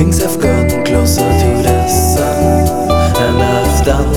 Things have gotten closer to the sun, and I've done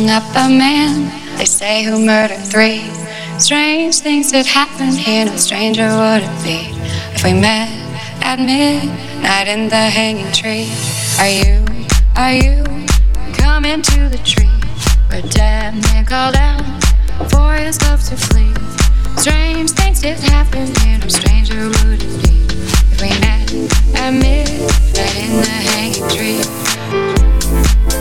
strung up a man, they say, who murdered three. Strange things that happen here, no stranger would it be if we met at midnight in the hanging tree. Are you, are you coming to the tree where dead man called out for his love to flee? Strange things that happen here, no stranger would it be if we met at midnight in the hanging tree.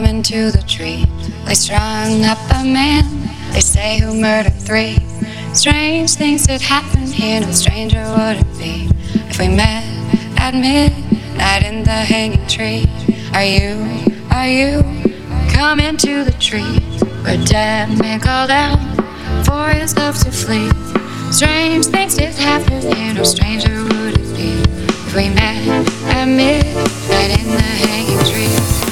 Into the tree. They strung up a man, they say, who murdered three. Strange things that happen here, no stranger would it be if we met at midnight in the hanging tree. Are you, are you coming to the tree where dead men called out for his love to flee? Strange things did happen here, no stranger would it be if we met at midnight in the hanging tree.